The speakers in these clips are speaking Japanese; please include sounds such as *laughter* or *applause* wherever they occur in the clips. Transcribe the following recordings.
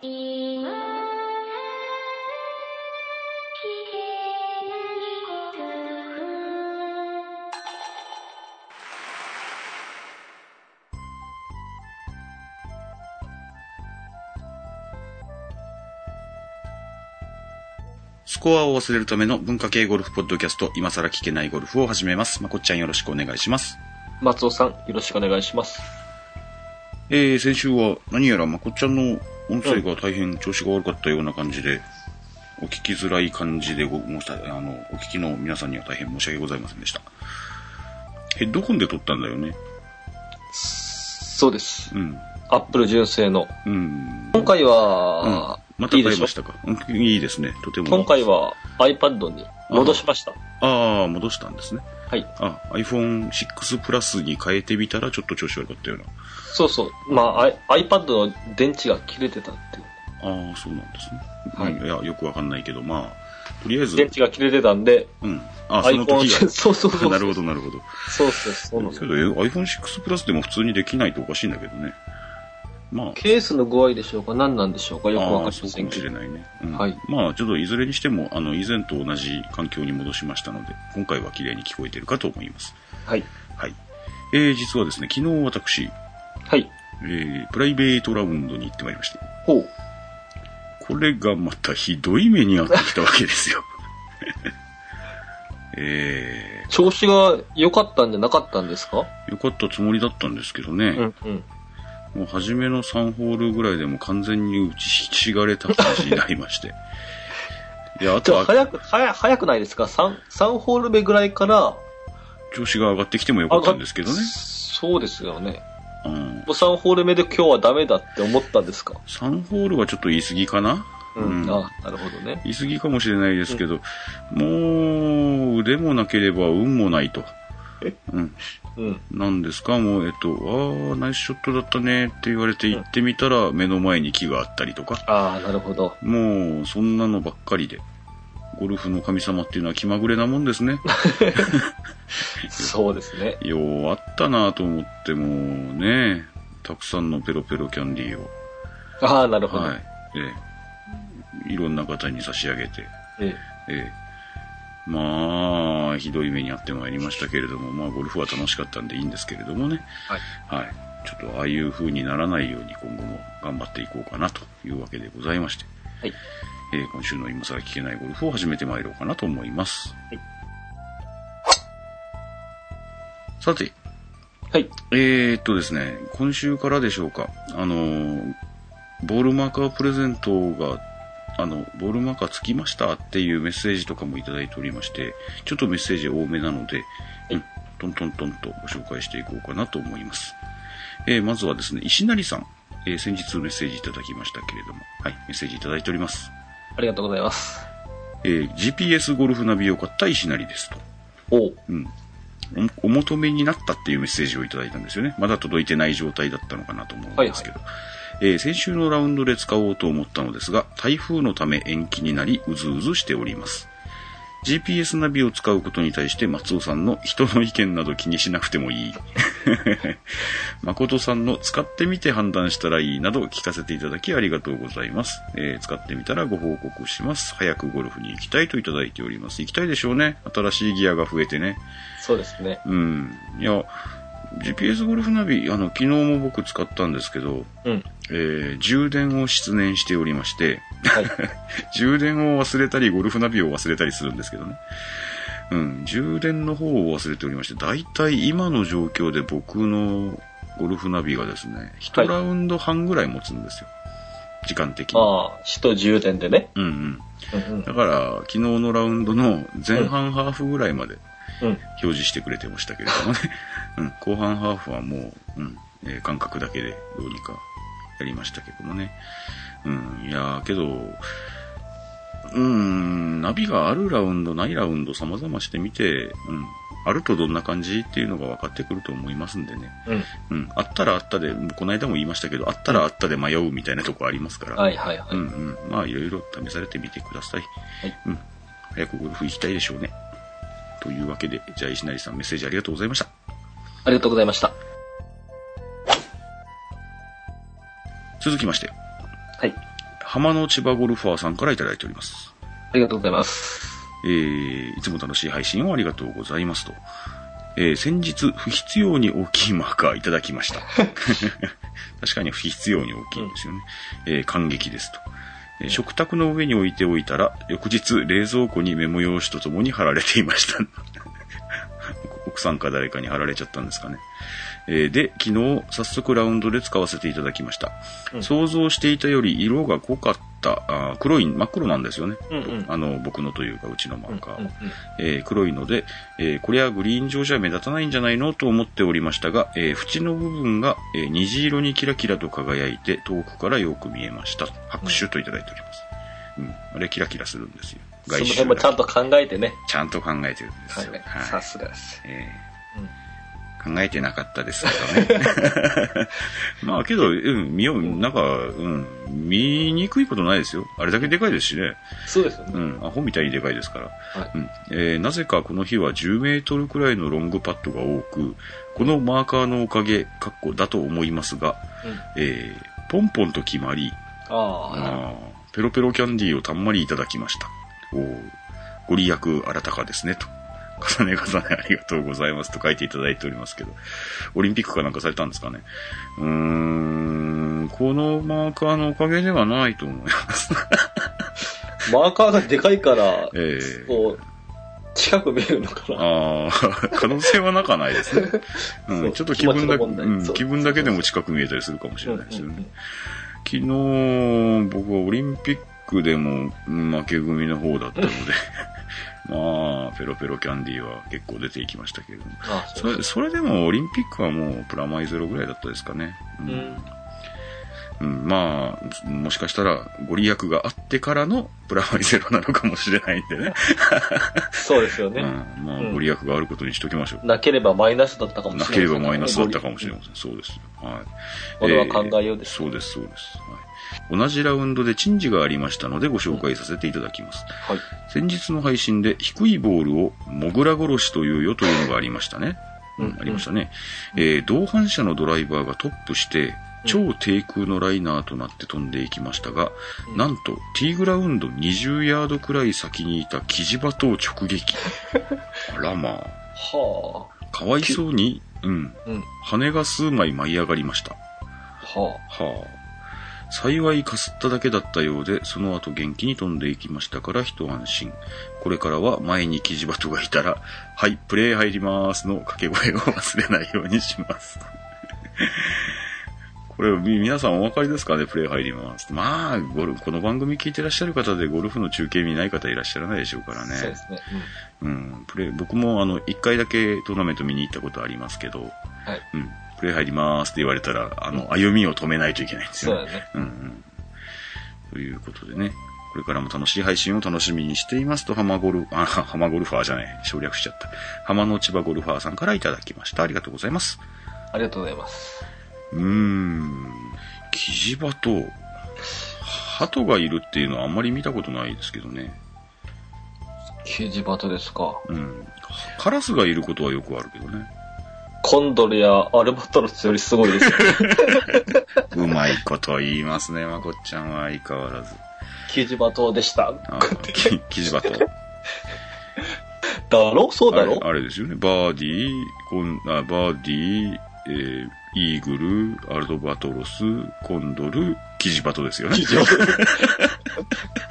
今聞けないゴルフスコアを忘れるための文化系ゴルフポッドキャスト、今更聞けないゴルフを始めます。まこっちゃんよろしくお願いします。松尾さん、よろしくお願いします。えー、先週は何やらまこっちゃんの音声が大変調子が悪かったような感じで、お聞きづらい感じでご、あの、お聞きの皆さんには大変申し訳ございませんでした。ヘッドホンで撮ったんだよね。そうです。うん。アップル純正の。うん。今回うんは、。またいいでしょ？買いましたか？うんいいですね。とても。今回は iPad に戻しました。ああ、戻したんですね。はい。あ、iPhone6 プラスに変えてみたらちょっと調子悪かったような。そうそう。まあ、I- iPad の電池が切れてたっていう。ああ、そうなんですね。はいうんいや、よくわかんないけど、まあ、とりあえず、電池が切れてたんで、うん。あ、その時が。*laughs* そうそうそう。なるほど、なるほど。そうそうそうなんですけよ。ど、え iPhone6 プラスでも普通にできないとおかしいんだけどね。まあ、ケースの具合でしょうか何なんでしょうかよくわかりませんけど。しれないね。うんはいまあ、ちょっといずれにしても、あの、以前と同じ環境に戻しましたので、今回は綺麗に聞こえてるかと思います。はい。はい。えー、実はですね、昨日私、はい。えー、プライベートラウンドに行ってまいりまして、ほう。これがまたひどい目に遭ってきたわけですよ。*laughs* え調子が良かったんじゃなかったんですか？ー、よかったつもりだったんですけどね、うんうん。もう初めの3ホールぐらいでもう完全に打ちひしがれた感じになりまして。*laughs* いや、あじとは早く、早早くないですか ?3、三ホール目ぐらいから、調子が上がってきてもよかったんですけどね。そうですよね。うん、もう3ホール目で今日はダメだって思ったんですか？3ホールはちょっと言い過ぎかな？うん。うんあ、なるほどね。言い過ぎかもしれないですけど、もう腕もなければ運もないと。うん。うん。なんですか？もう、えっと、ああ、ナイスショットだったねって言われて行ってみたら、目の前に木があったりとか、ああ、なるほど。もう、そんなのばっかりで、ゴルフの神様っていうのは気まぐれなもんですね。*laughs* そうですね。ようあったなと思ってもね、たくさんのペロペロキャンディーを、ああ、なるほど。はい、ええ、いろんな方に差し上げて、ええ。ええ、まあ、ひどい目にあってまいりましたけれども、まあ、ゴルフは楽しかったんでいいんですけれどもね。はい。はい。ちょっとああいう風にならないように今後も頑張っていこうかなというわけでございまして、はい。えー今週の今更聞けないゴルフを始めてまいろうかなと思います。はいさて、はい。えー、っとですね、今週からでしょうか、あのーボールマーカープレゼントが、あの、ボールマーカーつきましたっていうメッセージとかもいただいておりまして、ちょっとメッセージ多めなので、うん、トントントンとご紹介していこうかなと思います。えーまずはですね、石成さん、えー先日メッセージいただきましたけれども、はい、メッセージいただいております。ありがとうございます。えー GPS ゴルフナビを買った石成ですと。おう。うん。おお求めになったっていうメッセージをいただいたんですよね。まだ届いてない状態だったのかなと思うんですけど。えー先週のラウンドで使おうと思ったのですが、台風のため延期になり、うずうずしております。GPS ナビを使うことに対して松尾さんの人の意見など気にしなくてもいい。*laughs* 誠さんの使ってみて判断したらいいなど聞かせていただきありがとうございます。えー使ってみたらご報告します。早くゴルフに行きたいといただいております。行きたいでしょうね。新しいギアが増えてね。そうですね。うん。いや、GPS ゴルフナビ、あの、昨日も僕使ったんですけど、うん。えー充電を失念しておりまして、はい。*laughs* 充電を忘れたり、ゴルフナビを忘れたりするんですけどね。うん、充電の方を忘れておりまして、だいたい今の状況で僕のゴルフナビがですね、1ラウンド半ぐらい持つんですよ。時間的に。ああ、首都充電でね。うんうん。だから、昨日のラウンドの前半ハーフぐらいまでうん。表示してくれてましたけれどもね。*laughs* うん、後半ハーフはもう、うん、えー感覚だけでどうにかやりましたけどもね。うん、いやーけど、うん、ナビがあるラウンド、ないラウンド様々してみて、うん、あるとどんな感じっていうのが分かってくると思いますんでね。うん。うん、あったらあったで、この間も言いましたけど、あったらあったで迷うみたいなとこありますから。はいはいはい。うんうん。まあ、いろいろ試されてみてください。はいうん。早くゴルフ行きたいでしょうね。というわけで、じゃあ石成さんメッセージありがとうございました。ありがとうございました。続きまして、はい。浜の千葉ゴルファーさんからいただいております。ありがとうございます。えー、いつも楽しい配信をありがとうございますと。えー、先日、不必要に大きいマーカーいただきました。*laughs* 確かに不必要に大きいんですよね。えー、感激ですと。食卓の上に置いておいたら、翌日、冷蔵庫にメモ用紙とともに貼られていました。*laughs* 奥さんか誰かに貼られちゃったんですかね。えーで、昨日、早速ラウンドで使わせていただきました。うん想像していたより色が濃かった、あー黒い、真っ黒なんですよね。うんうん。あの、僕のというか、うちのマーカーは。うんうんえー黒いので、えーこれはグリーン上じゃ目立たないんじゃないのと思っておりましたが、えー縁の部分が、えー虹色にキラキラと輝いて遠くからよく見えました。拍手といただいております。うん。あれキラキラするんですよ。その外周辺もちゃんと考えてね。ちゃんと考えてるんですよ。はい。さすがです。えうんー考えてなかったですけどね。*laughs* まあけど、うん、見よう、なんか、うん、見にくいことないですよ。あれだけでかいですしね。そうですよね。うん、アホみたいにでかいですから。はいうんえーなぜかこの日は10メートルくらいのロングパットが多く、このマーカーのおかげ、かっこだと思いますが、うんえーポンポンと決まり、ああ、あーペロペロキャンディーをたんまりいただきました。おーご利益あらたかですね、と。重ね重ねありがとうございますと書いていただいておりますけど、オリンピックかなんかされたんですかね。うーん、このマーカーのおかげではないと思います。*laughs* *laughs* マーカーがでかいから、えーこう、近く見えるのかな。ああ、可能性はなかないですね。*laughs* う、そん、うちょっと気分だけ、うん、気分だけでも近く見えたりするかもしれないですよね。うんうん昨日、僕はオリンピックでもうん負け組の方だったので、まあ、ペロペロキャンディーは結構出ていきましたけれども。あそれ、それでもオリンピックはもうプラマイゼロぐらいだったですかね。ううんん。うんまあ、もしかしたらご利益があってからのプラマイゼロなのかもしれないんでね。*laughs* そうですよね。うん、まあ、うんご利益があることにしときましょう。なければマイナスだったかもなしれない。ければマイナスだったかもしれません。そうです。はい。これは考えようですえーそうです、そうです。はい。同じラウンドで珍事がありましたのでご紹介させていただきます。はい。先日の配信で低いボールをモグラ殺しというよというのがありましたね。うんうんありましたね。えー同伴者のドライバーがトップして、超低空のライナーとなって飛んでいきましたが、うんなんと、ティーグラウンド20ヤードくらい先にいたキジバトを直撃。*laughs* あらまあ。はかわいそうに、うん、あ。うん。羽が数枚舞い上がりました。ははあ。幸いかすっただけだったようで、その後元気に飛んでいきましたから一安心。これからは前にキジバトがいたら、はい、プレイ入りますの掛け声を忘れないようにします。*laughs* これ、み皆さんお分かりですかねプレイ入ります。まあ、ゴルフ、この番組聞いてらっしゃる方でゴルフの中継見ない方いらっしゃらないでしょうからあ。ね。そうですね。うん、プレイ、僕もあの、一回だけトーナメント見に行ったことありますけど、うん。はい。うん、プレイ入りますって言われたら、あの、歩みを止めないといけないんですよね。そうだね。うんうん。ということでね、これからも楽しい配信を楽しみにしていますと、浜ゴル、あ、浜ゴルファーじゃない、省略しちゃった。浜の千葉ゴルファーさんからいただきました。ありがとうございます。ありがとうございます。うーん、キジバト、鳩がいるっていうのはあんまり見たことないですけどね。キジバトですか。うん。カラスがいることはよくあるけどね。コンドルやアルバトロスよりすごいですよ。*laughs* うまいこと言いますね、まこっちゃんは相変わらず。キジバトでした。あキキジバト。だろ？そうだろ？あれあれですよね。バーディー、コンあバーディー、えーイーグル、アルドバトロス、コンドル、キジバトですよねキ。ジバト。*laughs*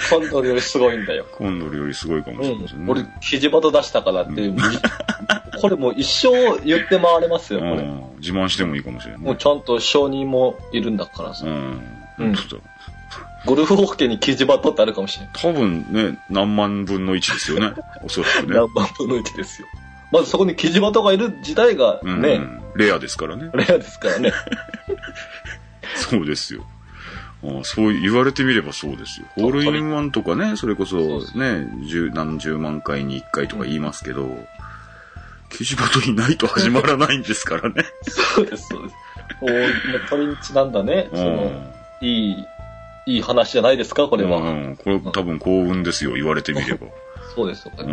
コンドルよりすごいんだよ。コンドルよりすごいかもうんしれませんね。。俺、キジバト出したからって、うんこれもう一生言って回れますよ、これ。うん自慢してもいいかもしれない。もうちゃんと承認もいるんだからさ。うん。うんゴルフホッケーにキジバトってあるかもしれない。多分ね、何万分の1ですよね。*laughs* おそらくね。何万分の1ですよ。まずそこにキジバトがいる自体がうんね、レアですからね。レアですからね。*laughs* そうですよ。ああそう言われてみればそうですよ。ホールインワンとかね、それこそね、十何十万回に一回とか言いますけど、キジバトいないと始まらないんですからね。そうです、そうです。おー鳥にちなんだね、その、いい、いい話じゃないですか、ここれは。うん、これ多分幸運ですよ、言われてみれば。そうです、そうです。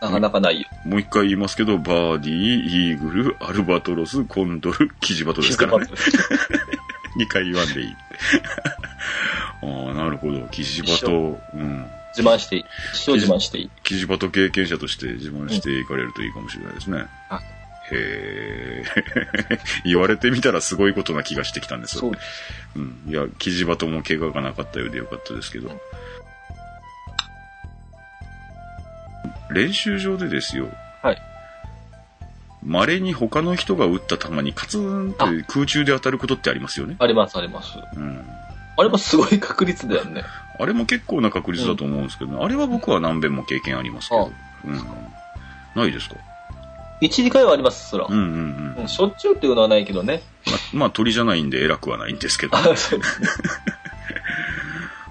なかなかないよ。もう一回言いますけど、バーディー、イーグル、アルバトロス、コンドル、キジバトですからね。*laughs* 二回言わんでいいって。ああ、なるほほど。キジバト、うん。自慢していい。一生自慢していい。キジバト経験者として自慢していかれるといいかもしれないですね。あへえ。*laughs* 言われてみたらすごいことな気がしてきたんですそう。うん。いや、キジバトも怪我がなかったようでよかったですけど。練習場でですよ。はい。稀に他の人が撃った球にカツンって空中で当たることってありますよね。あります、あります。うん。あれもすごい確率だよね。あれも結構な確率だと思うんですけど、ねあれは僕は何遍も経験ありますけど。うん。ないですか？1、2回はあります、そら。うんうんうん。うんしょっちゅうっていうのはないけどね。ままあ鳥じゃないんで偉くはないんですけど。*laughs*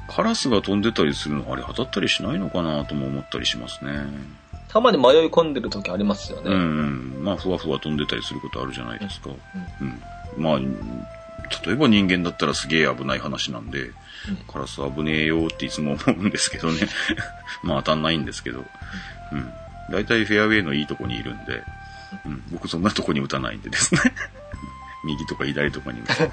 カラスが飛んでたりするのあれ当たったりしないのかなとも思ったりしますね。たまに迷い込んでる時ありますよね。うんうん。まあふわふわ飛んでたりすることあるじゃないですか。うん。まあ、例えば人間だったらすげえ危ない話なんで、カラス危ねえよっていつも思うんですけどね。*laughs* まあ当たんないんですけど。うん。大体フェアウェイのいいとこにいるんで、うん。僕そんなとこに打たないんでですね。*laughs* 右とか左とかに打つ。*laughs* え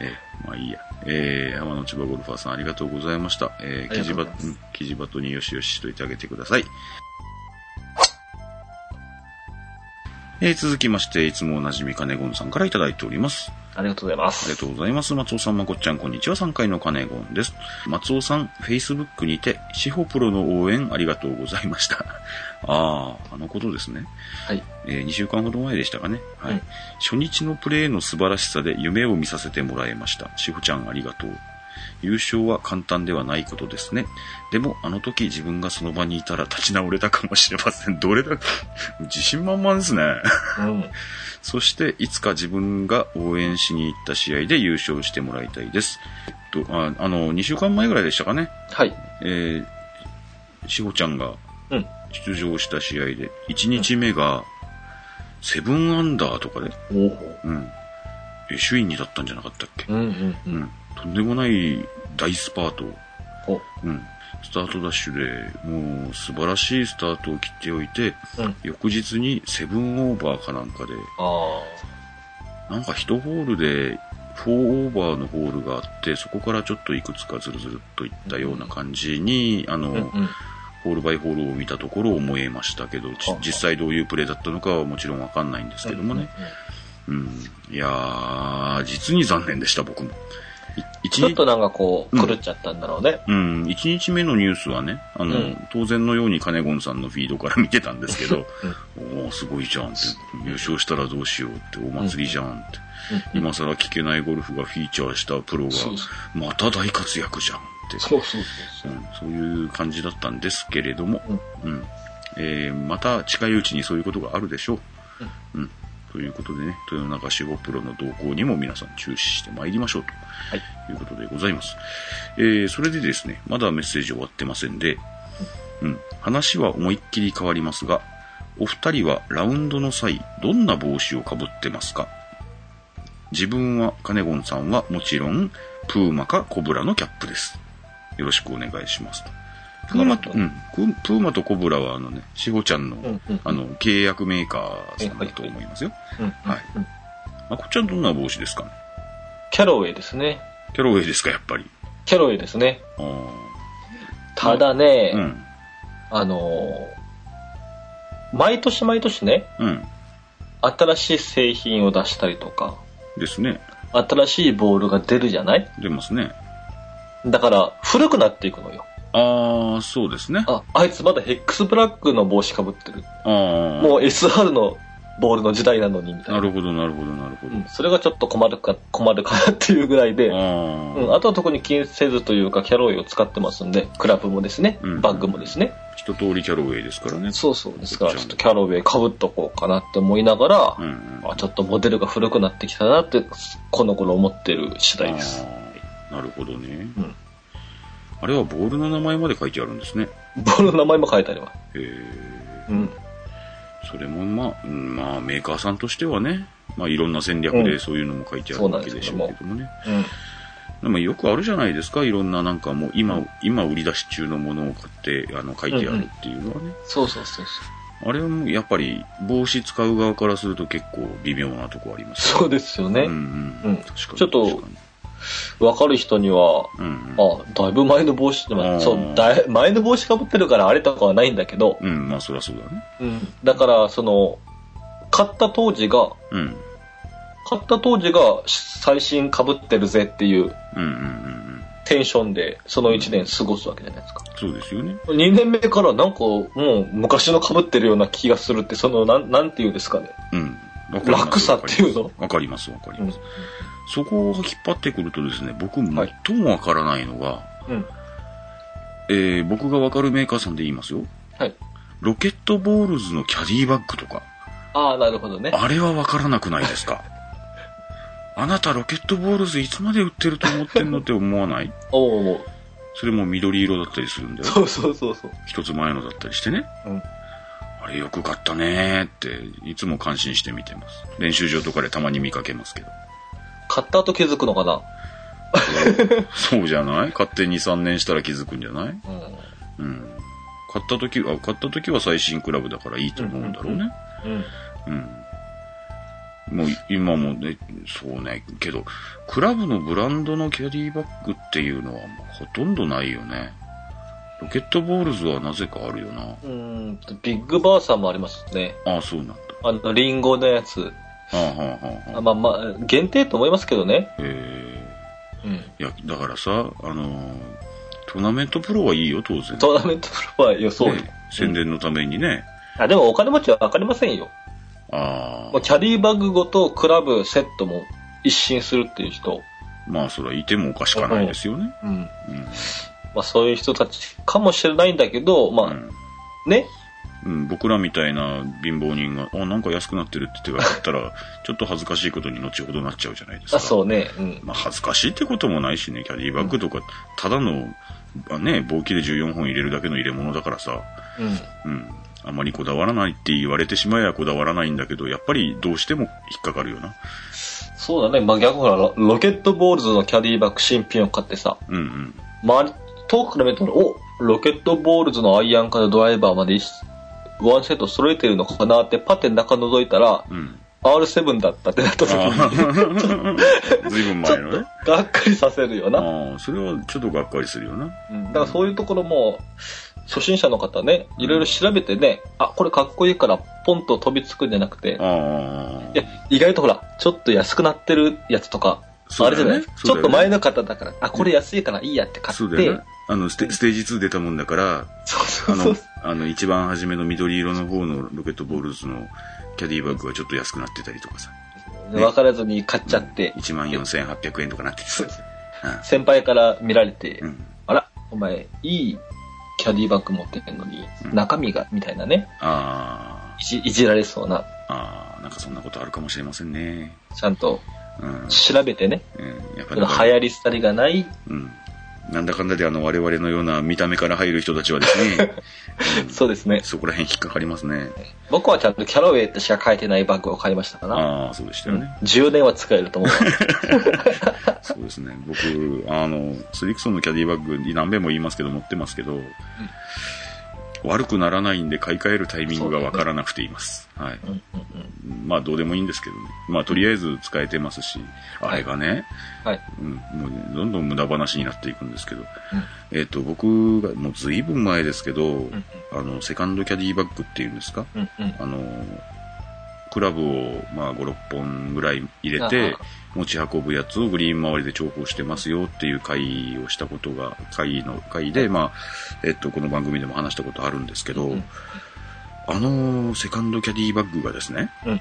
えまあいいや。えー、浜の千葉ゴルファーさんありがとうございました。えー、キジバがとうございますうんキジバトによしよししといてあげてください。えー、続きまして、いつもおなじみかねごんさんからいただいております。ありがとうございまありがす。とうございます。松尾さん、まこっちゃん、こんにちは。3階のカネゴンです。松尾さん、Facebook にて、司法プロの応援ありがとうございました。*laughs* ああ、あのことですね。はい。えー2週間ほど前でしたかね。はい。うん初日のプレーの素晴らしさで夢を見させてもらいました。しほちゃんありがとう。優勝は簡単ではないことですね。でも、あの時自分がその場にいたら立ち直れたかもしれません。どれだけ、自信満々ですね。うん。そして、いつか自分が応援しに行った試合で優勝してもらいたいです。えっと、ああの、2週間前ぐらいでしたかね。はい。えー、しほちゃんがうん。出場した試合で、1日目が、セブンアンダーとかで。うん。え首位にだったんじゃなかったっけ？うんうんう。うんん。とんでもない大スパート。おうん。スタートダッシュで、もう素晴らしいスタートを切っておいて、うん。翌日にセブンオーバーかなんかで、あなんか1ホールで4オーバーのホールがあって、そこからちょっといくつかずるずるっといったような感じに、あの、あ。うんうん。ホールバイホールを見たところ思えましたけど、実際どういうプレーだったのかはもちろんわかんないんですけどもね。うん。いやー、実に残念でした、僕も。ちょっとなんかこう、うん。狂っちゃったんだろうね。うん、1日目のニュースはね、あの、うん。当然のようにカネゴンさんのフィードから見てたんですけど、おーすごいじゃんって、優勝したらどうしようって、お祭りじゃんって、うん。今更聞けないゴルフがフィーチャーしたプロがそうそ、また大活躍じゃんって、そうそうそうう。ん、そういう感じだったんですけれども、うん。うん。えーまた近いうちにそういうことがあるでしょう。うんということでね、豊中志保プロの動向にも皆さん注視してまいりましょうと。はい。うことでございます。えー、それでですね、まだメッセージ終わってませんで、うん、話は思いっきり変わりますが、お二人はラウンドの際、どんな帽子をかぶってますか？自分は、カネゴンさんはもちろん、プーマかコブラのキャップです。よろしくお願いしますと。プーマと、なうん、ププーマとコブラはあのね、しほちゃんの、うんうんあの、契約メーカーさんだと思いますよ。うん。はいうん。まこっちゃんどんな帽子ですかね？キャロウェイですね。キャロウェイですか、やっぱり。キャロウェイですね。あただね、あ。うん。あのー毎年毎年ね、うん。新しい製品を出したりとか、ですね。新しいボールが出るじゃない？出ますね。だから、古くなっていくのよ。ああ、そうですね。あ、あいつまだヘックスブラックの帽子かぶってる。ああ。もう SR のボールの時代なのに、みたいな。なるほど、なるほど、なるほど。うん、それがちょっと困るか、*laughs* 困るかなっていうぐらいで、あうん、あ。あとは特に気にせずというか、キャロウェイを使ってますんで、クラブもですね、うんバッグもですね。一通りキャロウェイですからね。そうそうですから、ちょっとキャロウェイかぶっとこうかなって思いながら、うんうん。あちょっとモデルが古くなってきたなって、この頃思ってる次第です。なるほどね。うんあれはボールの名前まで書いてあるんですね。ボールの名前も書いてあります。へえ。うん。それもまあ、うんまあメーカーさんとしてはね、まあいろんな戦略でそういうのも書いてあるわけでしょうけどもね。うん。でもよくあるじゃないですか、いろんななんかもう今、今売り出し中のものを買って、あの、書いてあるっていうのはね。そうそうそうそう。あれはもうやっぱり帽子使う側からすると結構微妙なとこありますよそうですよね。うんうん。うん確かに。ちょっと確かにわかる人には、うん。あ、だいぶ前の帽子、まあ、うんそう、だい前の帽子かぶってるからあれとかはないんだけど、うん、まあそりゃそうだね。うん。だから、その、買った当時が、うん。買った当時が最新被ってるぜっていううんうんうんうん。テンションで、その1年過ごすわけじゃないですか。そうですよね。2年目からなんかもう昔の被ってるような気がするって、その、なん、なんていうんですかね。うん。楽さっていうの？わかります、わかりうんます。。そこを引っ張ってくるとですね、僕、はい最もわからないのが、うん。えー、僕がわかるメーカーさんで言いますよ。はい。ロケットボールズのキャディバッグとか、ああ、なるほどね。あれはわからなくないですか？*laughs* あなたロケットボールズいつまで売ってると思ってんのって思わない？おおそれも緑色だったりするんだよ。そうそうそうそう。一つ前のだったりしてね。うん。あれよく買ったねーって、いつも感心して見てます。練習場とかでたまに見かけますけど。買った後気づくのかな？*laughs* そうじゃない？買って2、3年したら気づくんじゃない？うん。うん。買った時は、買った時は最新クラブだからいいと思うんだろうね。うん。うん。もう今もね、そうね、けど、クラブのブランドのキャディバッグっていうのはもうほとんどないよね。ロケットボールズはなぜかあるよな。うーんと、ビッグバーサーもありますね。ああ、そうなんだ。あの、リンゴのやつ。はあはあはあはあ。あまあまあ、限定と思いますけどね。えうん。ー、いや、だからさ、あのートーナメントプロはいいよ、当然。トーナメントプロは予想。ね宣伝のためにね。あ、でもお金持ちはわかりませんよ。ああまあ、キャディバッグごとクラブセットも一新するっていう人。まあ、それはいてもおかしくないですよね。うん。うん。まあそういう人たちかもしれないんだけど、まあ、うんね？うん、僕らみたいな貧乏人が、あ、なんか安くなってるって言われたら、*laughs* ちょっと恥ずかしいことに後ほどなっちゃうじゃないですか。あ、そうね。うん。まあ、恥ずかしいってこともないしね、キャディバッグとか、ただの、あね、棒切れ14本入れるだけの入れ物だからさ、うん。うん。あまりこだわらないって言われてしまえばこだわらないんだけど、やっぱりどうしても引っかかるよな。そうだね。まあ逆ほら、ロロケットボールズのキャディバッグ新品を買ってさ、うんうん。周り、遠くから見たら、おロケットボールズのアイアンからドライバーまで一ワンセット揃えてるのかなってパッて中覗いたら、うん。R7 だったってなった時あに、あ、ずいぶん前のね。とがっかりさせるよな。それはちょっとがっかりするよな。うんだからそういうところも、初心者の方ね、いろいろ調べてね、あ、これかっこいいからポンと飛びつくんじゃなくて。いや、意外とほら、ちょっと安くなってるやつとか、あれじゃない、ちょっと前の方だから、あ、これ安いからいいやって買ってそうだよね、。あのステ、ステージ2出たもんだから、あの、あの、一番初めの緑色の方のロケットボールズのキャディバッグはちょっと安くなってたりとかさ。そう。分からずに買っちゃって、14,800円とかなっててさ。先輩から見られて、うん。あら、お前、いいキャディバッグ持ってんのに、うん中身が、みたいなね、あいじいじられそうな、あ、ああ、なんかそんなことあるかもしれませんね。ちゃんとうん。調べてね、うん、やっぱそりの流行り廃りがない、うん。なんだかんだであの我々のような見た目から入る人たちはですね、*laughs* うんそうですね。そこら辺引っかかりますね。僕はちゃんとキャロウェイってしか書いてないバッグを買いましたかな。ああ、そうでしたよね。10年は使えると思う。*laughs* そうですね。僕、あの、スリクソンのキャディバッグ何遍も言いますけど持ってますけど、悪くならないんで買い替えるタイミングがわからなくています。はい。まあどうでもいいんですけどね。まあとりあえず使えてますし、あれがね、うんはい。うん、もうねどんどん無駄話になっていくんですけど、えっ、と、僕がもうずいぶん前ですけど、うんあの、セカンドキャディバッグっていうんですか？うんうん。あの、クラブを、まあ、5、6本ぐらい入れて、持ち運ぶやつをグリーン周りで重宝してますよっていう会をしたことが、会の、会で、まあ、えっと、この番組でも話したことあるんですけど、うんあのセカンドキャディバッグがですね、うん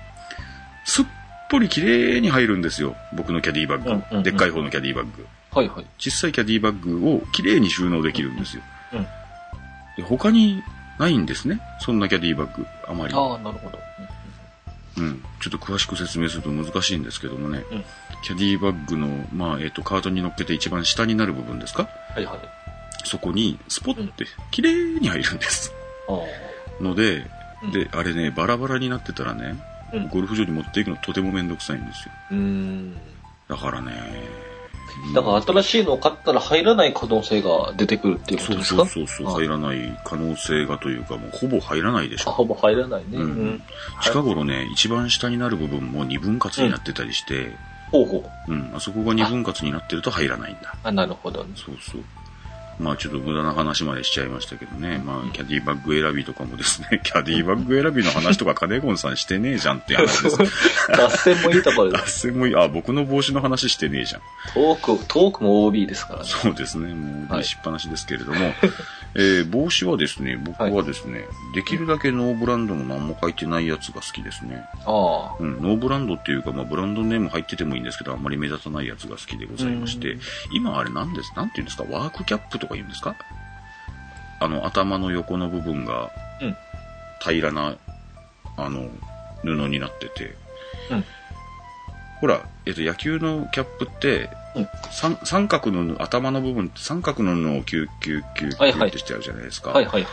すっぽり綺麗に入るんですよ。僕のキャディバッグ。うんうんうんでっかい方のキャディバッグ。はいはい。小さいキャディバッグを綺麗に収納できるんですよ。うんで他にないんですね。そんなキャディバッグ。あまり。ああ、なるほど。うん。ちょっと詳しく説明すると難しいんですけどもね。うんキャディバッグの、まあ、えっ、と、カートに乗っけて一番下になる部分ですか？はいはい。そこに、スポッて、綺麗に入るんです。ああ。ので、うんで、あれね、バラバラになってたらね、うんゴルフ場に持っていくのとてもめんどくさいんですよ。うーん。だからね。だから新しいのを買ったら入らない可能性が出てくるっていうことですか？そうそうそう、あ入らない可能性がというか、もうほぼ入らないでしょ。あほぼ入らないね。うん近頃ね、一番下になる部分も二分割になってたりして、ほうほう。うん。あそこが二分割になってると入らないんだ。あ、なるほど。そうそう。まあちょっと無駄な話までしちゃいましたけどね。まあキャディバッグ選びとかもですね、*laughs* キャディバッグ選びの話とかカネゴンさんしてねえじゃんって話です。*laughs* 脱線もいいところで脱線もいい。あ、僕の帽子の話してねえじゃん。トーク、トークも OB ですからね。そうですね。もう、はいしっぱなしですけれども、えー帽子はですね、僕はですね、できるだけノーブランドの何も書いてないやつが好きですね。ああ。うん、ノーブランドっていうか、まあ、ブランドネーム入っててもいいんですけど、あんまり目立たないやつが好きでございまして、今あれ何です、なんていうんですか、ワークキャップとか言うんですか？あの、頭の横の部分がうん、平らな、あの、布になってて、うん。ほら、えっと、野球のキャップって、うん三三角の布、頭の部分三角の布をキュはいはいってしてあるじゃないですか。はいはい。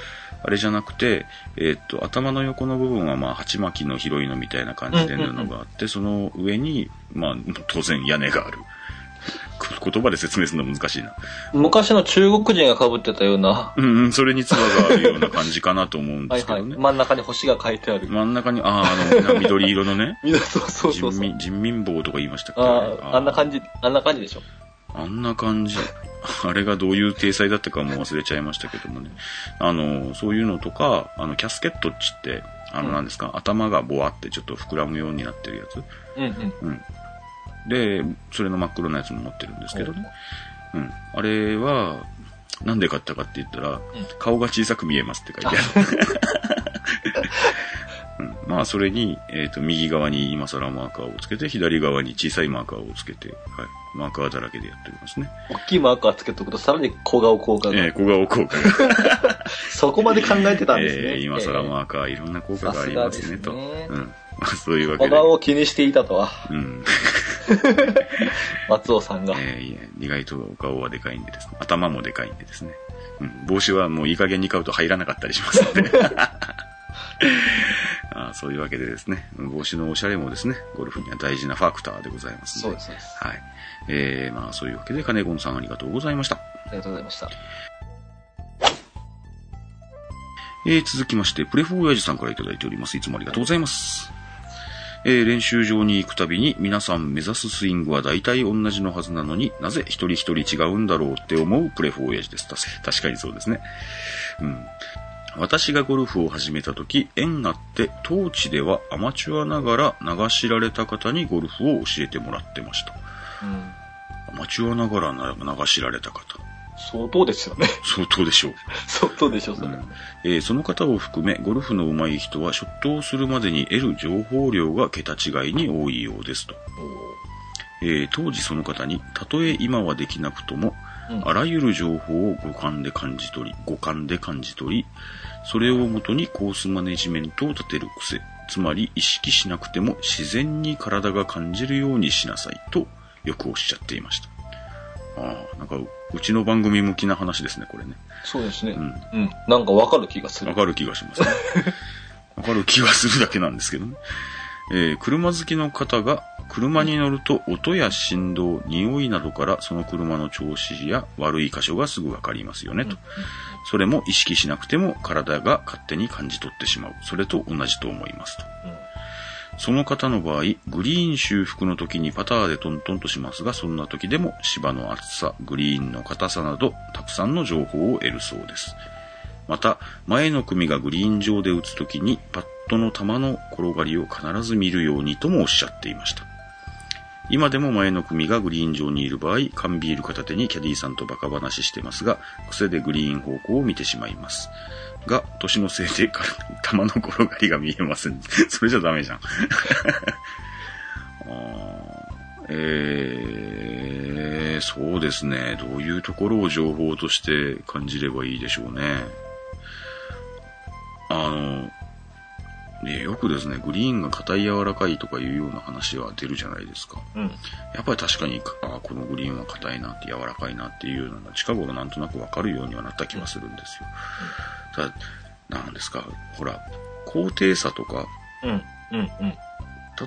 あれじゃなくて、えーっと、頭の横の部分は、まあ、鉢巻きの広いのみたいな感じで布があって、その上に、まあ、当然屋根がある。く言葉で説明するの難しいな。昔の中国人が被ってたような、うんうん、それにつばがあるような感じかなと思うんではいはい。すけどね。真ん中に星が書いてある。真ん中に、ああ、あの、緑色のね、*laughs* そうそうそう。人民、人民棒とか言いましたっけ？ああ、あんなじ。感じ、あんな感じでしょ。あんな感じ。あれがどういう体裁だったかも忘れちゃいましたけどもね。あの、そういうのとか、あの、キャスケットっちって、あの、うんなんですか、頭がボワってちょっと膨らむようになってるやつ。うんうん。うん。で、それの真っ黒なやつも持ってるんですけどね。うん。あれは、なんで買ったかって言ったら、顔が小さく見えますって書いてある。*laughs* うん、まあ、それに、えっ、と、右側に今更マーカーをつけて、左側に小さいマーカーをつけて、はい。マーカーだらけでやっておりますね。大きいマーカーつけとくと、さらに小顔効果が。えー小顔効果が。*laughs* そこまで考えてたんですね。*laughs* えー今更マーカー、いろんな効果がありますね、すねうん。まあ、そういうわけで。小顔を気にしていたとは、うん。*laughs* 松尾さんが。えーいえ意外とお顔はでかいんでですね。頭もでかいんでですね。うん。帽子はもういい加減に買うと入らなかったりしますので。*laughs* あーそういうわけでですね。帽子のおしゃれもですね、ゴルフには大事なファクターでございますので。そうです。はい。えー、まあそういうわけで、金子さんありがとうございました。ありがとうございました。えー、続きまして、プレフォー親父さんからいただいております。いつもありがとうございます。えー、練習場に行くたびに皆さん目指すスイングは大体同じのはずなのになぜ一人一人違うんだろうって思うプレフォー親父です。確かにそうですね。うん。私がゴルフを始めた時、縁があって、当地ではアマチュアながら流しられた方にゴルフを教えてもらってました。うん。アマチュアながらな流しられた方。相当ですよね。相当でしょう。*laughs* 相当でしょ、それ。えーその方を含め、ゴルフの上手い人はショットをするまでに得る情報量が桁違いに多いようですと。えー当時その方に、たとえ今はできなくとも、うんあらゆる情報を五感で感じ取り、五感で感じ取り、それをもとにコースマネジメントを立てる癖、つまり意識しなくても自然に体が感じるようにしなさいとよくおっしゃっていました。ああ、なんかう、うちの番組向きな話ですね、これね。そうですね。ううんん。なんかわかる気がするわ。かる気がしますね。*laughs* わかる気がするだけなんですけどね。えー車好きの方が車に乗ると音や振動、匂いなどからその車の調子や悪い箇所がすぐわかりますよねと。それも意識しなくても体が勝手に感じ取ってしまう。それと同じと思いますと。その方の場合、グリーン修復の時にパターでトントンとしますが、そんな時でも芝の厚さ、グリーンの硬さなど、たくさんの情報を得るそうです。また、前の組がグリーン上で打つ時に、パットの球の転がりを必ず見るようにともおっしゃっていました。今でも前の組がグリーン上にいる場合、缶ビール片手にキャディーさんとバカ話してますが、癖でグリーン方向を見てしまいます。が、年のせいでから玉の転がりが見えません。それじゃダメじゃん。*laughs* あえー、そうですね。どういうところを情報として感じればいいでしょうね。あの、ね、よくですね、グリーンが硬い柔らかいとかいうような話は出るじゃないですか。うん。やっぱり確かに、あこのグリーンは硬いなって柔らかいなっていうのが近頃なんとなくわかるようにはなった気がするんですよ。ただ、なんですか、ほら、高低差とか、うん。うん。うん。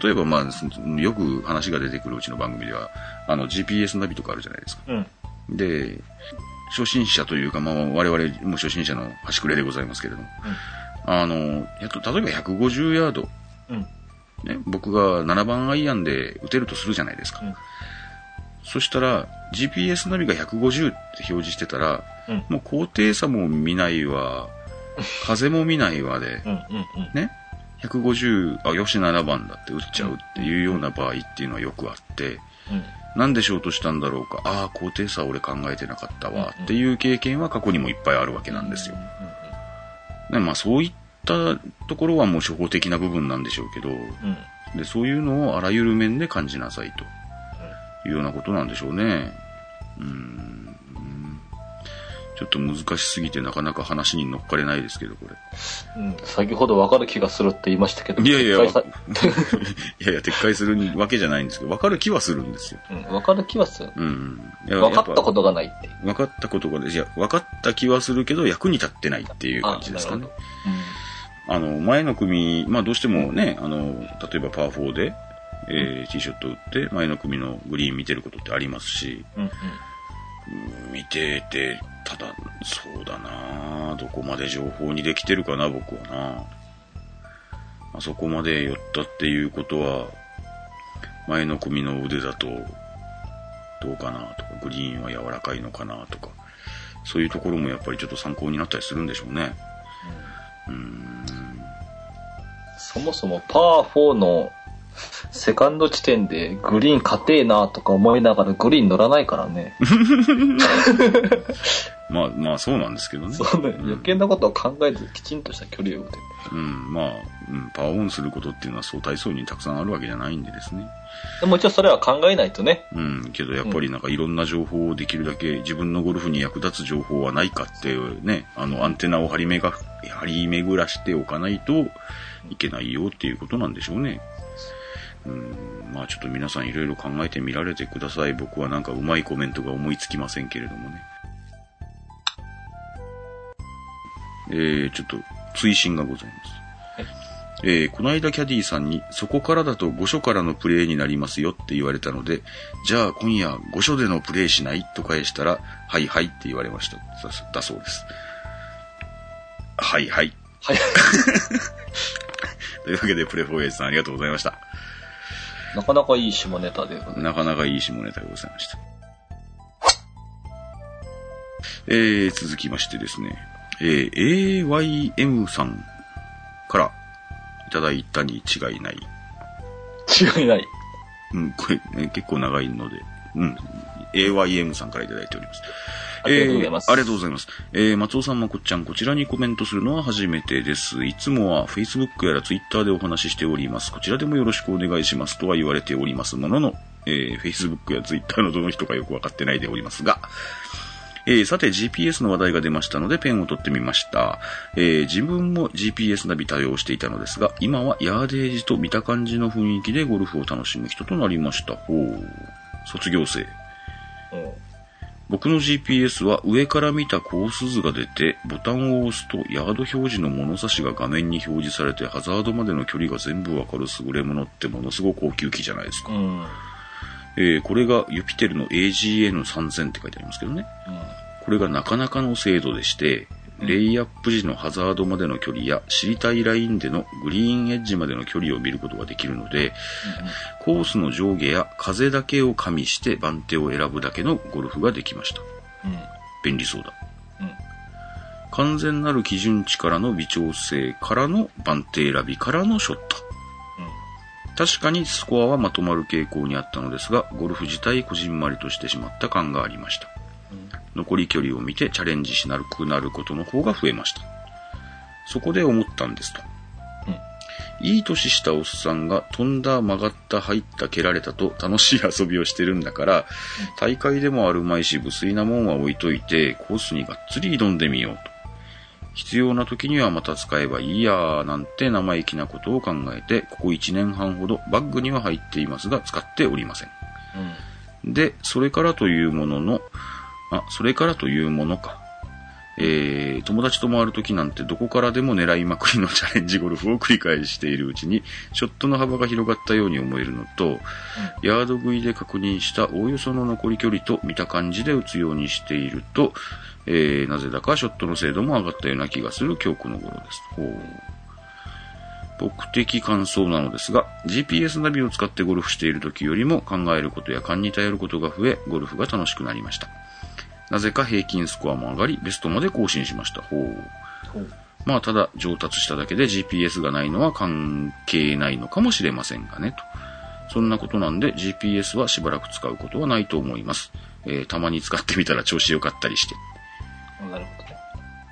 例えばまあ、すよく話が出てくるうちの番組では、あの GPS ナビとかあるじゃないですか。うん。で、初心者というか、まあ我々も初心者の端くれでございますけれども、あの、やっと、例えば150ヤード。うん。ね、僕が7番アイアンで打てるとするじゃないですか。うん。そしたら、GPS ナビが150って表示してたら、うん。もう高低差も見ないわ、*laughs* 風も見ないわで、うんうんね、150、あ、よし7番だって打っちゃうっていうような場合っていうのはよくあって、うん。なんでしょうとしたんだろうか、ああ、高低差俺考えてなかったわ。っていう経験は過去にもいっぱいあるわけなんですよ。ね、まあそういったところはもう初歩的な部分なんでしょうけど。でそういうのをあらゆる面で感じなさいというようなことなんでしょうね。うーん。ちょっと難しすぎてなかなか話に乗っかれないですけど、これ。うん。先ほどわかる気がするって言いましたけど。いやいや、*laughs* いやいや、撤回するわけじゃないんですけど、わかる気はするんですよ。うん。わかる気はする。うん。分かったこやとがないって分かったことが、いや、分かった気はするけど、役に立ってないっていう感じですかねなる。あの、前の組、まあどうしてもね、あの、例えばパー4で、えー、ティーショット打って、前の組のグリーン見てることってありますし、うん。うん見てて、ただ、そうだなどこまで情報にできてるかな、僕はなあそこまで寄ったっていうことは、前の組の腕だと、どうかなとか、グリーンは柔らかいのかなとか、そういうところもやっぱりちょっと参考になったりするんでしょうね。うーん。そもそもパー4のセカンド地点でグリーン勝てえなとか思いながらグリーン乗らないからね。*laughs* まあまあそうなんですけどね。そうん余計なことを考えずきちんとした距離を打てる。うん、まあ、うん、パワーオンすることっていうのはそう体操にたくさんあるわけじゃないんでですね。でもちろんそれは考えないとね。うん、けどやっぱりなんかいろんな情報をできるだけ自分のゴルフに役立つ情報はないかってね、あのアンテナを張りめが、張り巡らしておかないといけないよっていうことなんでしょうね。うん、まあちょっと皆さんいろいろ考えてみられてください。僕はなんかうまいコメントが思いつきませんけれどもね。えー、ちょっと追伸がございます。えーこの間キャディーさんに、そこからだと5所からのプレイになりますよって言われたので、じゃあ今夜5所でのプレイしないと返したら、はいはいって言われました。だだそうです。はいはい。はい。*laughs* というわけで、プレフォーエイジさんありがとうございました。なかなかいい下ネタでございます。なかなかいい下ネタでございました。えー、続きましてですね、えー、AYM さんからいただいたに違いない。違いない。うん、これ、ね、結構長いので、うん。AYM さんからいただいております。ありがとうございますえーありがとうございます。えー松尾さん、まこっちゃん、こちらにコメントするのは初めてです。いつもは Facebook やら Twitter でお話ししております。こちらでもよろしくお願いしますとは言われておりますものの、えー Facebook や Twitter のどの人かよくわかってないでおりますが、えーさて GPS の話題が出ましたのでペンを取ってみました。えー自分も GPS ナビ対応していたのですが、今はヤーデージと見た感じの雰囲気でゴルフを楽しむ人となりました。ほう。卒業生。うん。僕の GPS は上から見たコース図が出て、ボタンを押すとヤード表示の物差しが画面に表示されて、ハザードまでの距離が全部わかる優れものってものすごく高級機じゃないですか。うん。うん。えーこれがユピテルの AGN3000 って書いてありますけどね。これがなかなかの精度でして、レイアップ時のハザードまでの距離や知りたいラインでのグリーンエッジまでの距離を見ることができるので、コースの上下や風だけを加味して番手を選ぶだけのゴルフができました。うん。便利そうだ。うん。完全なる基準値からの微調整からの番手選びからのショット。確かにスコアはまとまる傾向にあったのですが、ゴルフ自体こじんまりとしてしまった感がありました。残り距離を見てチャレンジしなくなることの方が増えました。そこで思ったんですと。いい年したおっさんが飛んだ曲がった入った蹴られたと楽しい遊びをしてるんだから、大会でもあるまいし無粋なもんは置いといて、コースにがっつり挑んでみようと。必要な時にはまた使えばいいやーなんて生意気なことを考えて、ここ1年半ほどバッグには入っていますが使っておりません。うん。で、それからというものの、あ、それからというものか。えー、友達と回るときなんてどこからでも狙いまくりのチャレンジゴルフを繰り返しているうちに、ショットの幅が広がったように思えるのと、ヤード食いで確認したおおよその残り距離と見た感じで打つようにしていると、えー、なぜだかショットの精度も上がったような気がする今日この頃です。ほう。僕的感想なのですが、GPS ナビを使ってゴルフしている時よりも考えることや勘に頼ることが増え、ゴルフが楽しくなりました。なぜか平均スコアも上がり、ベストまで更新しました。ほう。ほうまあ、ただ上達しただけで GPS がないのは関係ないのかもしれませんがね、と。そんなことなんで GPS はしばらく使うことはないと思います。えーたまに使ってみたら調子良かったりして。なるほどね。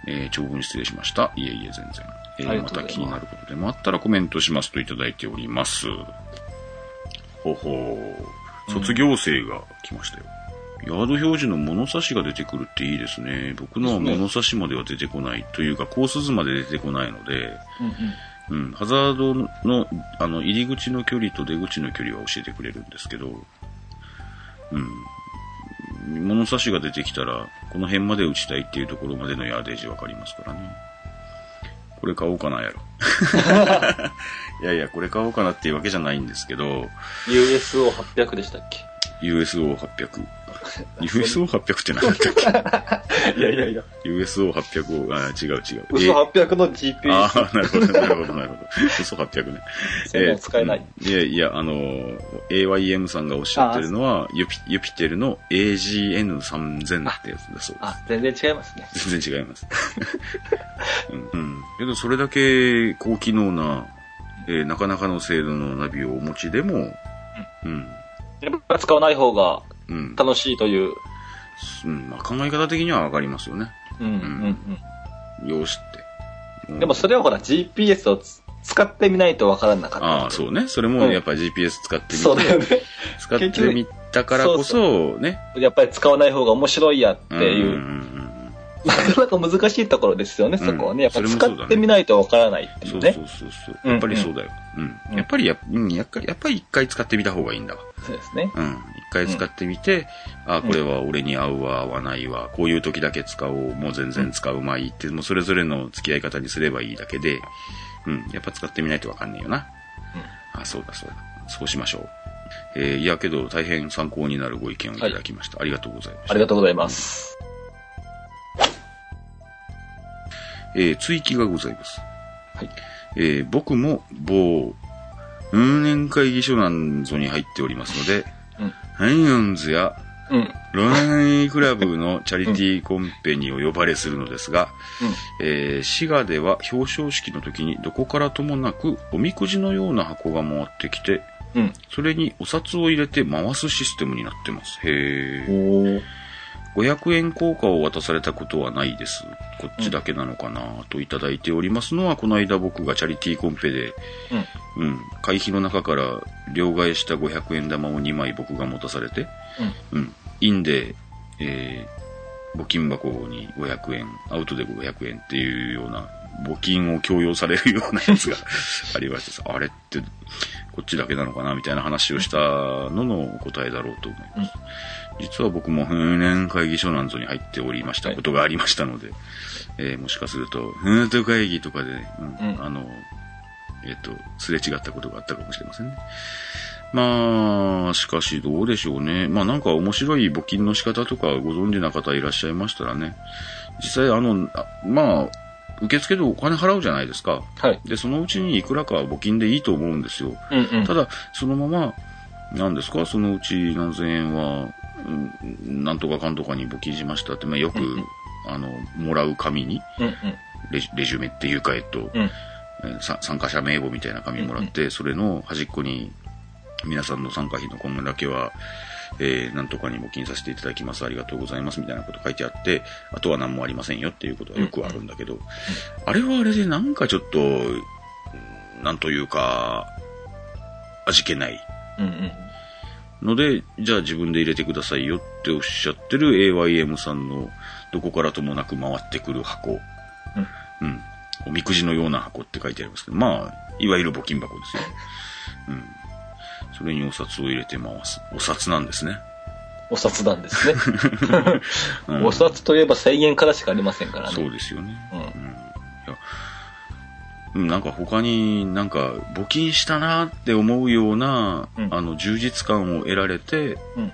えー長文失礼しました。いえいえ、全然。えーまた気になることでもあったらコメントしますといただいております。ほほう。卒業生が来ましたよ。ヤード表示の物差しが出てくるっていいですね。僕のは物差しまでは出てこないというか、コース図まで出てこないので、うんうん。うん、ハザードの、あの、入り口の距離と出口の距離は教えてくれるんですけど、うん。物差しが出てきたら、この辺まで打ちたいっていうところまでのヤーデージわかりますからね。これ買おうかな、やろ。*laughs* いやいや、これ買おうかなっていうわけじゃないんですけど、USO800 でしたっけ？USO800。USO800 って何だったっ *laughs* いやいやいや。け ?USO800 を、あ、違う違う。*laughs* USO800 の GPS。ああ、なるほど、なるほど、なるほど。嘘800ね。専門使えない。いやいや、あの、AYM さんがおっしゃってるのは、ユピユピテルの AGN3000 ってやつだそうであ、全然違いますね。す。全然違います。うん。うん。けど、それだけ高機能な、えーなかなかの精度のナビをお持ちでも、うん。やっぱ使わない方がうん。楽しいという。うん。まあ、考え方的にはわかりますよね。うんうん用紙って。うん。でもそれはほら GPS をつ使ってみないとわからなかった。ああ、そうね。それもやっぱり GPS 使ってみて、そうだよね。使ってみたからこそ、ね。やっぱり使わない方が面白いやっていう。うん *laughs* なかなか難しいところですよね、うんそこはね。やっぱ使ってみないとわからないっていうね。そうそうそうそう。やっぱりそうだよ。うん。うんやっぱりや、うん、やっぱり、やっぱり一回使ってみた方がいいんだわ。そうですね。うん。一回使ってみて、あ、これは俺に合うわ、合わないわ、こういう時だけ使おう、もう全然使うまいって、もうそれぞれの付き合い方にすればいいだけで、うん。やっぱ使ってみないとわかんねえよな。あ、そうだそうだ。そうしましょう。えー、いやけど大変参考になるご意見をいただきました。ありがとうございました。ありがとうございます。えー、追記がございます。はい。えー僕も某、運年会議所なんぞに入っておりますので、うんハイオンズやうん。ロナイクラブのチャリティーコンペにお呼ばれするのですが、えー滋賀では表彰式の時にどこからともなくおみくじのような箱が回ってきて、うん。うん。それにお札を入れて回すシステムになってます。へー。おー。500円硬貨を渡されたことはないです。こっちだけなのかなといただいておりますのは、この間僕がチャリティーコンペで、うん。うん、会費の中から両替した500円玉を2枚僕が持たされて、うん、インで、えー、募金箱に500円、アウトで500円っていうような、募金を強要されるようなやつが *laughs* ありましてさ、あれって、こっちだけなのかなみたいな話をしたのの答えだろうと思います。実は僕も風年会議所なんぞに入っておりましたことがありましたので、えーもしかすると、ふーんと会議とかで、うんうんあの、えっ、と、すれ違ったことがあったかもしれませんね。まあ、しかしどうでしょうね。まあなんか面白い募金の仕方とかご存知な方いらっしゃいましたらね。実際あの、あまあ、受付でお金払うじゃないですか。はい。で、そのうちにいくらか募金でいいと思うんですよ。うんうん。ただ、そのまま、何ですか？そのうち何千円は、うんなんとかかんとかに募金しましたって、まあ、よく、うんうんあの、もらう紙に、うんうん。レジレジュメっていうか、えっと、うん。参加者名簿みたいな紙もらって、それの端っこに、皆さんの参加費の今後だけは、えー、なんとかに募金させていただきます、ありがとうございます、みたいなこと書いてあって、あとは何もありませんよっていうことはよくあるんだけど、あれはあれでなんかちょっと、うんなんというか、味気ない。うんうん。ので、じゃあ自分で入れてくださいよっておっしゃってる AYM さんのどこからともなく回ってくる箱。うん。おみくじのような箱って書いてありますけど、まあ、いわゆる募金箱ですよ。うん。それにお札を入れて回す。お札なんですね。お札なんですね。*laughs* *laughs* うんお札といえば1000円からしかありませんからね。そうですよね。うんうん。なんか他になんか募金したなって思うような、うんあの充実感を得られて、うん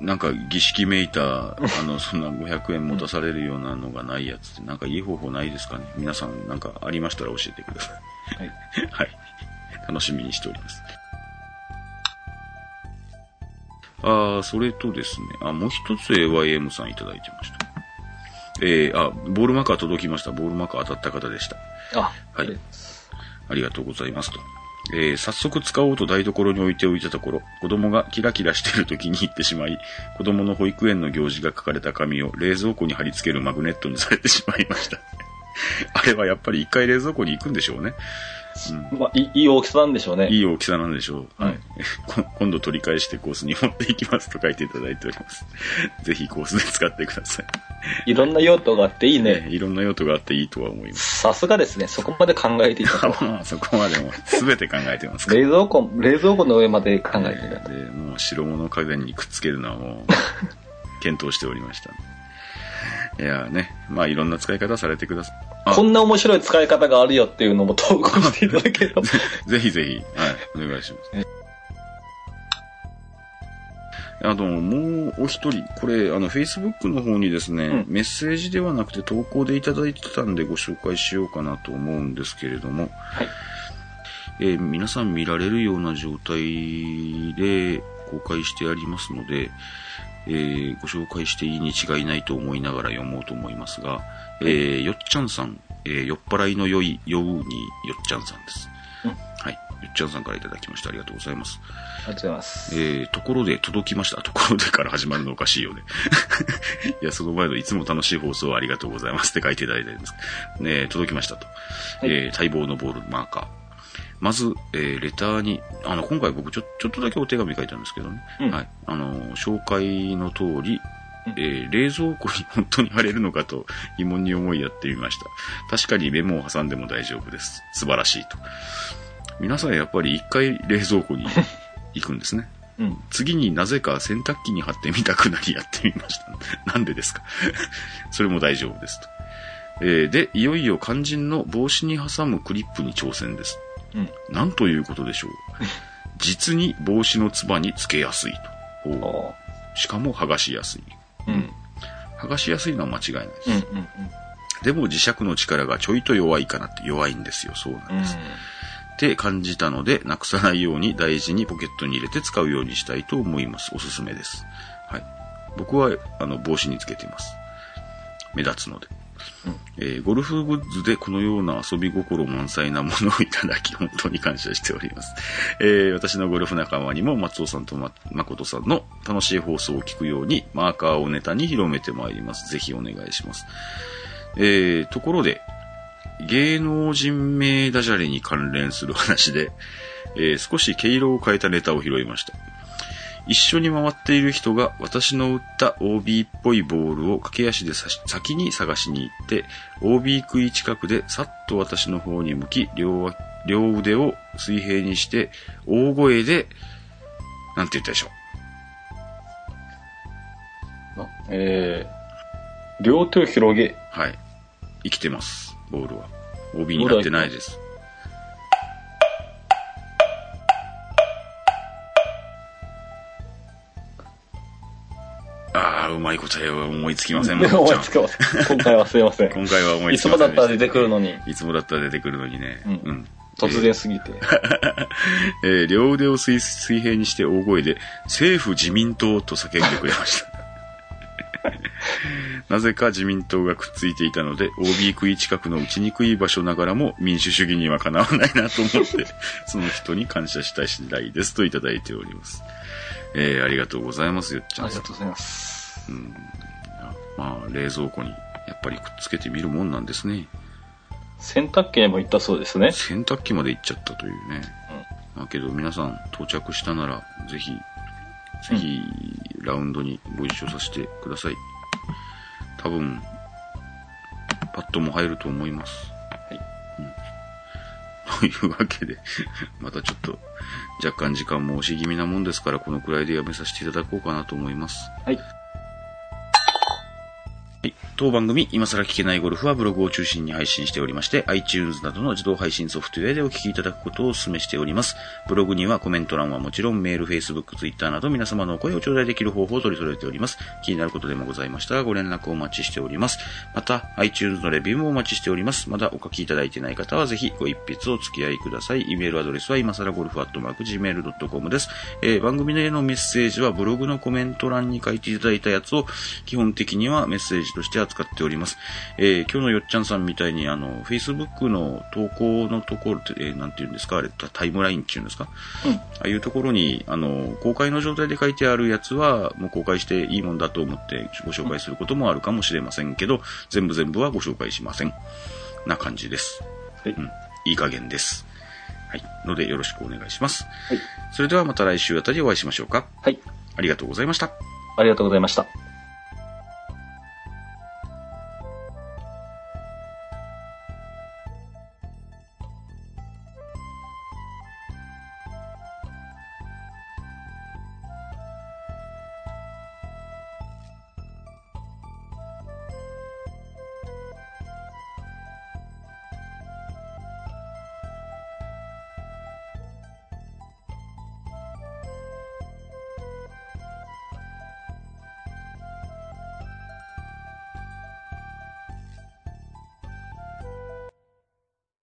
なんか儀式めいた、あの、そんな500円持たされるようなのがないやつって、なんかいい方法ないですかね？皆さんなんかありましたら教えてください。はい。*laughs* はい。楽しみにしております。ああ、それとですね、あ、もう一つ AYM さんいただいてました。えー、あ、ボールマーカー届きました。ボールマーカー当たった方でした。あ、はい。ありがとうございますと。えー早速使おうと台所に置いておいたところ、子供がキラキラしていると気に入ってしまい、子供の保育園の行事が書かれた紙を冷蔵庫に貼り付けるマグネットにされてしまいました。あれはやっぱり一回冷蔵庫に行くんでしょうね。まあ、*laughs* いい大きさなんでしょうね。いい大きさなんでしょう。はい *laughs* こ今度取り返してコースに持っていきますと書いていただいております。*laughs* ぜひコースで使ってください。いろんな用途があっていいね。いろんな用途があっていいとは思います。さすがですね。そこまで考えていたと。まあ、そこまでも全て考えてます冷蔵庫、冷蔵庫の上まで考えていた。で、もう白物家電にくっつけるのはもう、検討しておりました。いやね、まあいろんな使い方されてください。あ。こんな面白い使い方があるよっていうのも投稿していただければ。*laughs* ぜひぜひ、はい、お願いします。あと、もうお一人、これ、あの、Facebook の方にですね、うん。メッセージではなくて投稿でいただいてたんでご紹介しようかなと思うんですけれども、はい。えー皆さん見られるような状態で公開してありますので、えーご紹介していいに違いないと思いながら読もうと思いますが、えーよっちゃんさん、えー酔っ払いの酔い、酔うによっちゃんさんです。うんはい。よっちゃんさんからいただきました。ありがとうございます。ありがとうございます。えーところで届きました。ところでから始まるのおかしいよね。*laughs* いや、その前のいつも楽しい放送ありがとうございますって書いていただいてです。ねえ届きましたと。はいえー待望のボールマーカー。まず、えーレターに、あの、今回僕ちょ、ちょっとだけお手紙書いたんですけどね。うんはい。あの、紹介の通り、うんえー冷蔵庫に本当に貼れるのかと疑問に思いやってみました。確かにメモを挟んでも大丈夫です。素晴らしいと。皆さんやっぱり一回冷蔵庫に *laughs* 行くんですね。うん。次になぜか洗濯機に貼ってみたくなりやってみました。なんでですか？*laughs* それも大丈夫ですと。えーで、いよいよ肝心の帽子に挟むクリップに挑戦です。うん。なんということでしょう？*laughs* 実に帽子のつばにつけやすいと。しかも剥がしやすい。ーうん。剥がしやすいのは間違いないです。うん。うん。でも磁石の力がちょいと弱いかなって弱いんですよ。そうなんうん。です。って感じたので、なくさないように大事にポケットに入れて使うようにしたいと思います。おすすめです。はい。僕は、あの、帽子につけています。目立つので。えーゴルフグッズでこのような遊び心満載なものをいただき、本当に感謝しております。*laughs* えー私のゴルフ仲間にも松尾さんとま誠さんの楽しい放送を聞くように、マーカーをネタに広めてまいります。ぜひお願いします。えーところで、芸能人名ダジャレに関連する話で、えー少し毛色を変えたネタを拾いました。一緒に回っている人が私の打った OB っぽいボールを駆け足で先に探しに行って、OB 食い近くでさっと私の方に向き、両わ両腕を水平にして、大声で、なんて言ったでしょう。なえー、両手を広げ、はい。生きてます、ボールは。OB になってないです。ああ、うまい答えは思いつきません、ま *laughs* こ思いつかます。今回はすいません。今回は思いいつつきませんでした。もだったら出てくるのに、いつもだったら出てくるのにね。うん突然すぎて。*laughs* えー両腕を水水平にして大声で、政府自民党と叫んでくれました。*laughs* なぜか自民党がくっついていたので、OB 食い近くの打ちにくい場所ながらも民主主義にはかなわないなと思って、その人に感謝したい次第ですといただいております。えーありがとうございますよっちゃんありがとうございます。うんあまあ、冷蔵庫にやっぱりくっつけてみるもんなんですね。洗濯機にも行ったそうですね。洗濯機まで行っちゃったというね。だけど皆さん到着したなら、ぜひ、ぜひ、ラウンドにご一緒させてください。多分、パッドも入ると思います。はい。というわけで、*laughs* またちょっと、若干時間も押し気味なもんですから、このくらいでやめさせていただこうかなと思います。はい。はい。当番組、今更聞けないゴルフはブログを中心に配信しておりまして、iTunes などの自動配信ソフトウェアでお聞きいただくことをお勧めしております。ブログにはコメント欄はもちろん、メール、Facebook、Twitter など皆様のお声を頂戴できる方法を取り揃えております。気になることでもございましたら、ご連絡をお待ちしております。また、iTunes のレビューもお待ちしております。まだお書きいただいてない方は、ぜひご一筆お付き合いください。イメールアドレスは今更ゴルフアットマーク Gmail.com です。えー番組へのメッセージはブログのコメント欄に書いていただいたやつを基本的にはメッセージとして扱っております。えー今日のよっちゃんさんみたいにあの、Facebook の投稿のところって、えーなんて言うんですか？あれ、タイムラインっていうんですか？うんああいうところに、あの、公開の状態で書いてあるやつは、もう公開していいもんだと思ってご紹介することもあるかもしれませんけど、全部全部はご紹介しません。な感じです。はいうん。いい加減です。はい。ので、よろしくお願いします。はい。それではまた来週あたりお会いしましょうか。はい。ありがとうございました。ありがとうございました。